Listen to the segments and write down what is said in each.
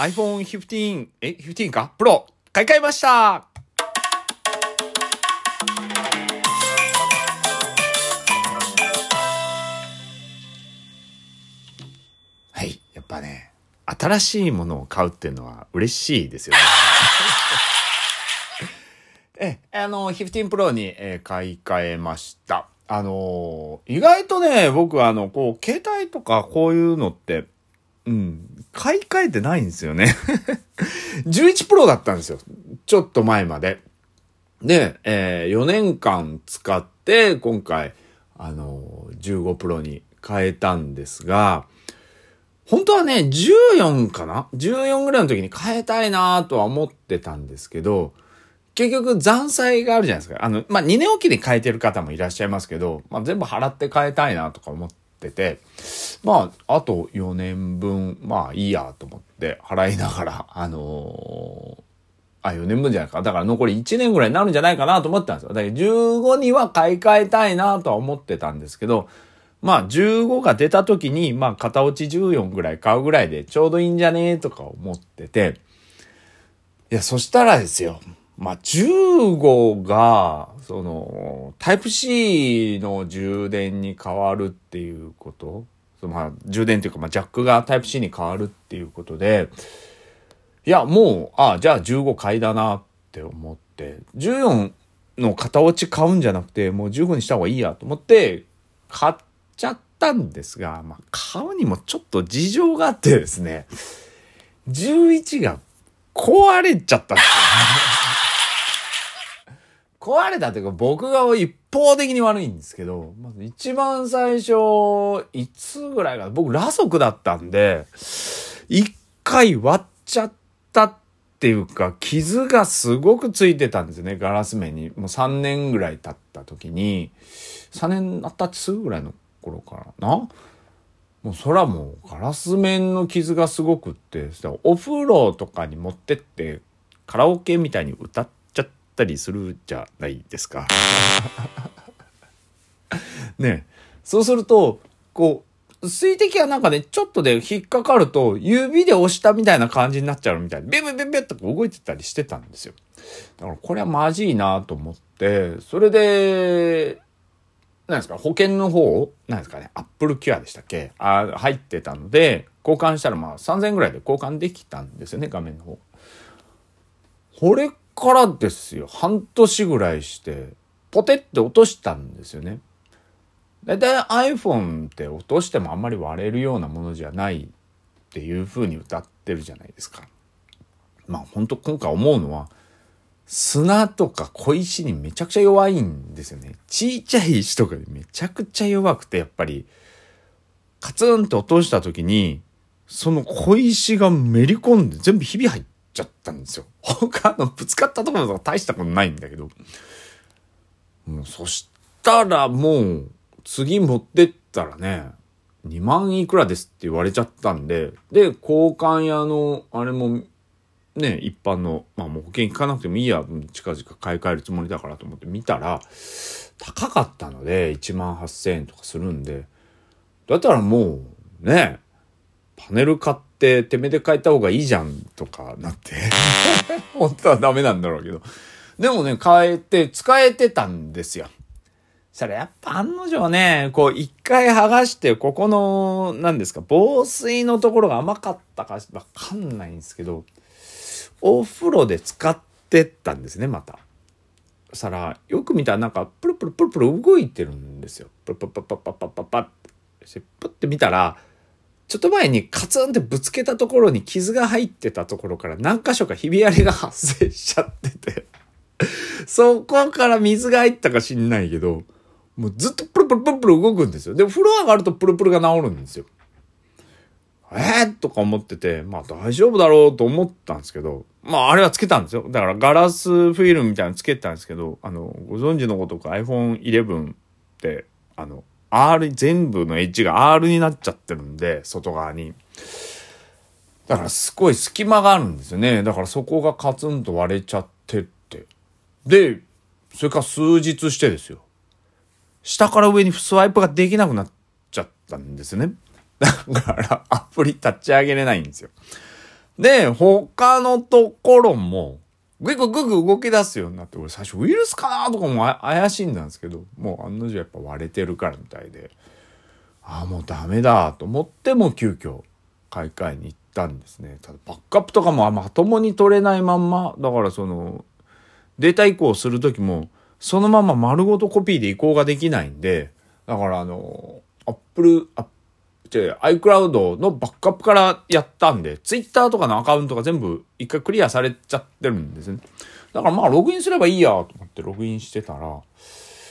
iPhone 15、え、15か？プロ、買い替えましたはい。やっぱね、新しいものを買うっていうのは嬉しいですよね。え、あの、15 Pro に、えー、買い替えました。あのー、意外とね、僕はあの、こう、携帯とかこういうのって、うん、買い替えてないんですよね 11 Pro だったんですよ。ちょっと前まで。で、えー、4年間使って、今回、あのー、15 Pro に変えたんですが、本当はね、14かな ?14 ぐらいの時に変えたいなとは思ってたんですけど、結局残債があるじゃないですか。あの、まあ、2年おきに変えてる方もいらっしゃいますけど、まあ、全部払って変えたいなとか思ってて、まあ、あと4年分、まあいいやと思って払いながら、あのー、あ、4年分じゃないか。だから残り1年ぐらいになるんじゃないかなと思ってたんですよ。だけど15には買い替えたいなとは思ってたんですけど、まあ15が出た時に、まあ片落ち14ぐらい買うぐらいでちょうどいいんじゃねえとか思ってて、いや、そしたらですよ。まあ15が、その、タイプ C の充電に変わるっていうこと？そのまあ充電というか、まあジャックがタイプ C に変わるっていうことで、いや、もう、ああ、じゃあ15買いだなって思って、14の型落ち買うんじゃなくて、もう15にした方がいいやと思って、買っちゃったんですが、まあ、買うにもちょっと事情があってですね、11が壊れちゃったんですよ、ね。壊れたというか僕が一方的に悪いんですけど、まず一番最初、いつぐらいか僕裸足だったんで、一回割っちゃったっていうか、傷がすごくついてたんですよね、ガラス面に。もう3年ぐらい経った時に、3年経ったってすぐらいの頃からな？もうそらもうガラス面の傷がすごくって、お風呂とかに持ってってカラオケみたいに歌っちゃったりするじゃないですか。ねそうすると、こう、水滴がなんかね、ちょっとで引っかかると、指で押したみたいな感じになっちゃうみたいな、ビュビュビュビュって動いてたりしてたんですよ。だからこれはまじいなと思って、それで、なんですか、保険の方、なんですかね、アップルキュアでしたっけ？あ入ってたので、交換したらまあ3000円ぐらいで交換できたんですよね、画面の方。これからですよ、半年ぐらいして、ポテって落としたんですよね。だいたい iPhone って落としてもあんまり割れるようなものじゃないっていう風に歌ってるじゃないですか。まあ本当今回思うのは、砂とか小石にめちゃくちゃ弱いんですよね。ちっちゃい石とかにめちゃくちゃ弱くて、やっぱり、カツンと落とした時に、その小石がめり込んで全部ひび入っちゃったんですよ。他のぶつかったところとか大したことないんだけど。もうそしたらもう、次持ってったらね、2万いくらですって言われちゃったんで、で、交換屋の、あれもね、一般の、まあもう保険聞かなくてもいいや、近々買い替えるつもりだからと思って見たら、高かったので、1万8000円とかするんで、だったらもう、ね、パネル買って、てめえで変えた方がいいじゃんとかなって 本当はダメなんだろうけど。でもね、変えて、使えてたんですよ。それやっぱ案の定ね、こう一回剥がして、ここの、何ですか、防水のところが甘かったかわかんないんですけど、お風呂で使ってったんですね、また。そしたら、よく見たらなんか、プルプルプルプル動いてるんですよ。プルプルプルプルプルプル。プって見たら、ちょっと前にカツンってぶつけたところに傷が入ってたところから何箇所かひび割れが発生しちゃってて そこから水が入ったか知んないけど、もうずっとプルプルプルプル動くんですよ。で、風呂上があるとプルプルが治るんですよ。えー、とか思ってて、まあ大丈夫だろうと思ったんですけど、まああれはつけたんですよ。だからガラスフィルムみたいなのつけたんですけど、あの、ご存知のことか iPhone 11って、あの、R、全部のエッジが R になっちゃってるんで、外側に。だからすごい隙間があるんですよね。だからそこがカツンと割れちゃってって。で、それから数日してですよ。下から上にスワイプができなくなっちゃったんですね。だからアプリ立ち上げれないんですよ。で、他のところも、ぐぐぐぐ動き出すようになって、俺最初ウイルスかなとかも怪しいんだんですけど、もう案の定やっぱ割れてるからみたいで、ああ、もうダメだと思っても急遽買い替えに行ったんですね。ただバックアップとかもまともに取れないまんま、だからその、データ移行する時も、そのまま丸ごとコピーで移行ができないんで、だからあの、アップル、アッじゃ iCloud のバックアップからやったんで、Twitter とかのアカウントが全部一回クリアされちゃってるんですね。だからまあログインすればいいやと思ってログインしてたら、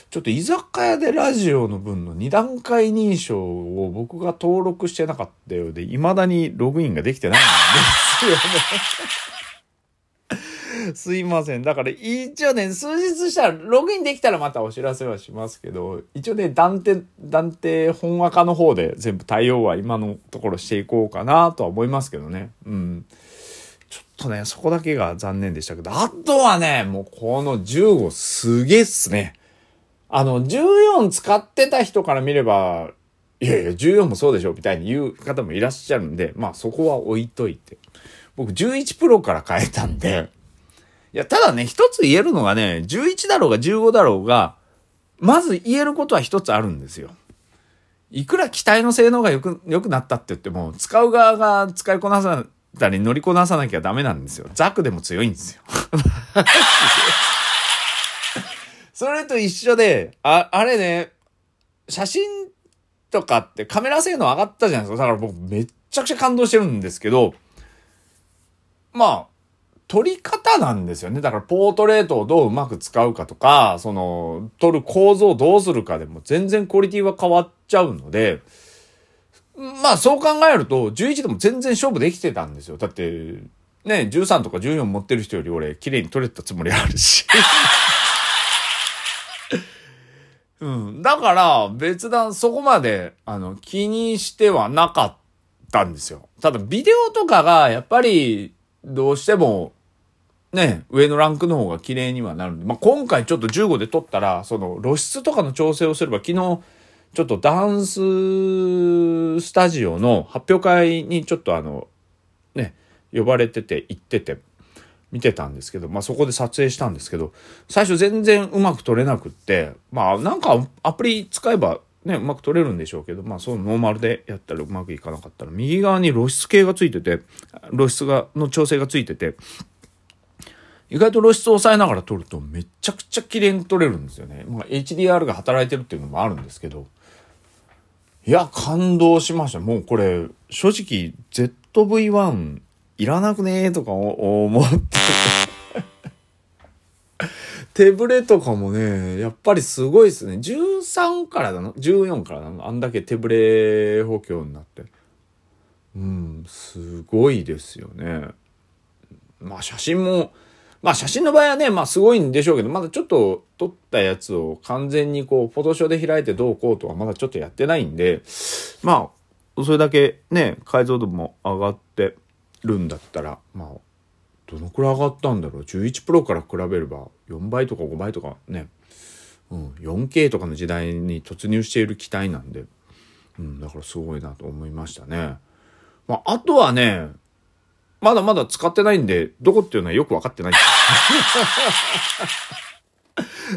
ちょっと居酒屋でラジオの分の2段階認証を僕が登録してなかったようで、未だにログインができてないんですよね。すいません。だから一応ね、数日したら、ログインできたらまたお知らせはしますけど、一応ね、断定、断定本赤の方で全部対応は今のところしていこうかなとは思いますけどね。うん。ちょっとね、そこだけが残念でしたけど、あとはね、もうこの15すげえっすね。あの、14使ってた人から見れば、いやいや、14もそうでしょみたいに言う方もいらっしゃるんで、まあそこは置いといて。僕11プロから変えたんで、いや、ただね、一つ言えるのがね、11だろうが15だろうが、まず言えることは一つあるんですよ。いくら機体の性能が良く、良くなったって言っても、使う側が使いこなさたり乗りこなさなきゃダメなんですよ。ザクでも強いんですよ。それと一緒で、あ、あれね、写真とかってカメラ性能上がったじゃないですか。だから僕めっちゃくちゃ感動してるんですけど、まあ、撮り方なんですよね。だからポートレートをどううまく使うかとか、その、撮る構造をどうするかでも全然クオリティは変わっちゃうので、まあそう考えると、11でも全然勝負できてたんですよ。だって、ね、13とか14持ってる人より俺、綺麗に撮れたつもりあるし。うん。だから、別段そこまで、あの、気にしてはなかったんですよ。ただ、ビデオとかが、やっぱり、どうしても、ね、上のランクの方が綺麗にはなるんで、まあ、今回ちょっと15で撮ったら、その露出とかの調整をすれば、昨日、ちょっとダンススタジオの発表会にちょっとあの、ね、呼ばれてて行ってて、見てたんですけど、まあそこで撮影したんですけど、最初全然うまく撮れなくって、まあなんかアプリ使えばね、うまく撮れるんでしょうけど、まあそうノーマルでやったらうまくいかなかったら、右側に露出系がついてて、露出が、の調整がついてて、意外と露出を抑えながら撮るとめちゃくちゃ綺麗に撮れるんですよね。まあ HDR が働いてるっていうのもあるんですけど、いや、感動しました。もうこれ、正直 ZV-1 いらなくねーとか思って手ぶれとかもね、やっぱりすごいですね。13からだの ?14 からだのあんだけ手ぶれ補強になって。うん、すごいですよね。まあ写真も、まあ写真の場合はね、まあすごいんでしょうけど、まだちょっと撮ったやつを完全にこう、フォトショーで開いてどうこうとはまだちょっとやってないんで、まあ、それだけね、解像度も上がってるんだったら、まあ、どのくらい上がったんだろう？11プロから比べれば4倍とか5倍とかね、うん、4K とかの時代に突入している機体なんで、うん、だからすごいなと思いましたね。まあ、あとはね、まだまだ使ってないんで、どこっていうのはよくわかってない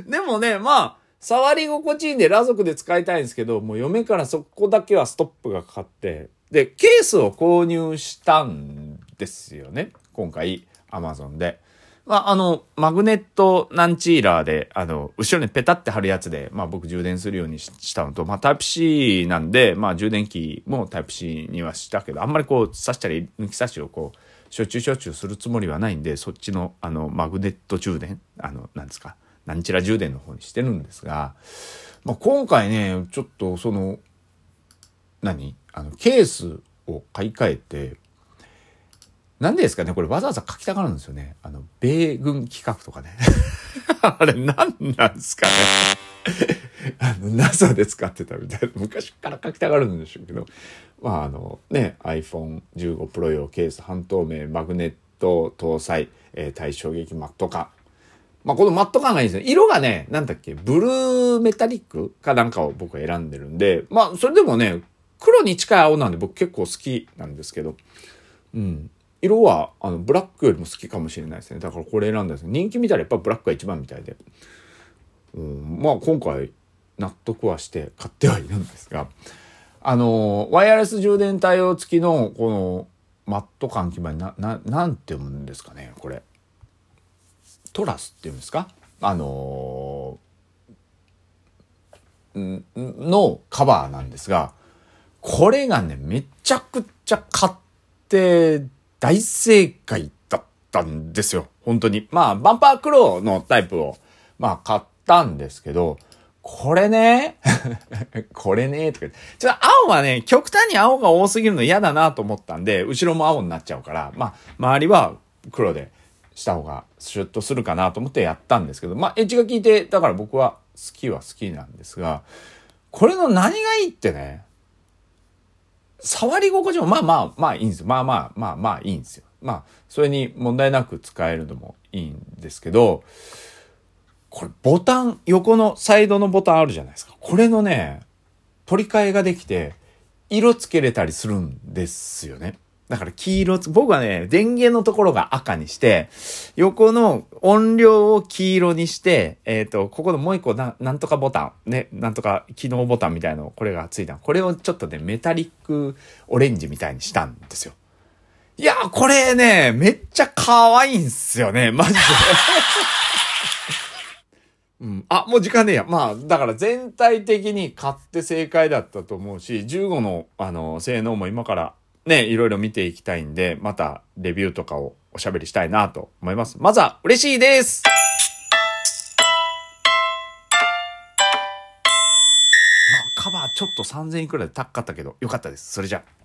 でもね、まあ、触り心地いいんで、裸族で使いたいんですけど、もう嫁からそこだけはストップがかかって、で、ケースを購入したんですよね、今回。アマゾンで。まあ、あの、マグネットナンチーラーで、あの、後ろにペタって貼るやつで、まあ僕充電するようにしたのと、まあタイプ C なんで、まあ充電器もタイプ C にはしたけど、あんまりこう刺したり抜き差しをこう、しょっちゅうしょっちゅうするつもりはないんで、そっちの、あの、マグネット充電、あの、なんですか、なんちら充電の方にしてるんですが、まあ今回ね、ちょっとその、何？あの、ケースを買い替えて、なんでですかねこれわざわざ書きたがるんですよね。あの、米軍企画とかね。あれ何なんですかねあの、NASA で使ってたみたいな、昔から書きたがるんでしょうけど、まああの、ね、iPhone 15 Pro 用ケース半透明マグネット搭載、えー、対衝撃マット感。まあこのマット感がいいですね。色がね、なんだっけ、ブルーメタリックかなんかを僕は選んでるんで、まあそれでもね、黒に近い青なんで僕結構好きなんですけど、うん。色は、あの、ブラックよりも好きかもしれないですね。だからこれ選んだんです人気見たらやっぱブラックが一番みたいで。うん、まあ今回、納得はして買ってはいるんですが、あの、ワイヤレス充電対応付きの、この、マット換気板な、な、なんて読むんですかね、これ。トラスっていうんですか？あのー、のカバーなんですが、これがね、めちゃくちゃ買って大正解だったんですよ。本当に。まあ、バンパークローのタイプを、まあ、買ったんですけど、これね、これね、とか。ちょっと青はね、極端に青が多すぎるの嫌だなと思ったんで、後ろも青になっちゃうから、まあ、周りは黒でした方がシュッとするかなと思ってやったんですけど、まあ、エッジが効いて、だから僕は好きは好きなんですが、これの何がいいってね、触り心地もまあまあまあいいんですよ。まあまあまあまあいいんですよ。まあ、それに問題なく使えるのもいいんですけど、これボタン、横のサイドのボタンあるじゃないですか。これのね、取り替えができて、色つけれたりするんですよね。だから黄色つ、僕はね、電源のところが赤にして、横の音量を黄色にして、えっ、ー、と、ここのもう一個な、なんとかボタン、ね、なんとか機能ボタンみたいの、これがついた。これをちょっとね、メタリックオレンジみたいにしたんですよ。いや、これね、めっちゃ可愛いんすよね、マジで。うん。あ、もう時間ねえや。まあ、だから全体的に買って正解だったと思うし、15の、あの、性能も今からね、いろいろ見ていきたいんで、またレビューとかをおしゃべりしたいなと思います。まずは嬉しいですカバーちょっと3000円くらいで高かったけど、よかったです。それじゃあ。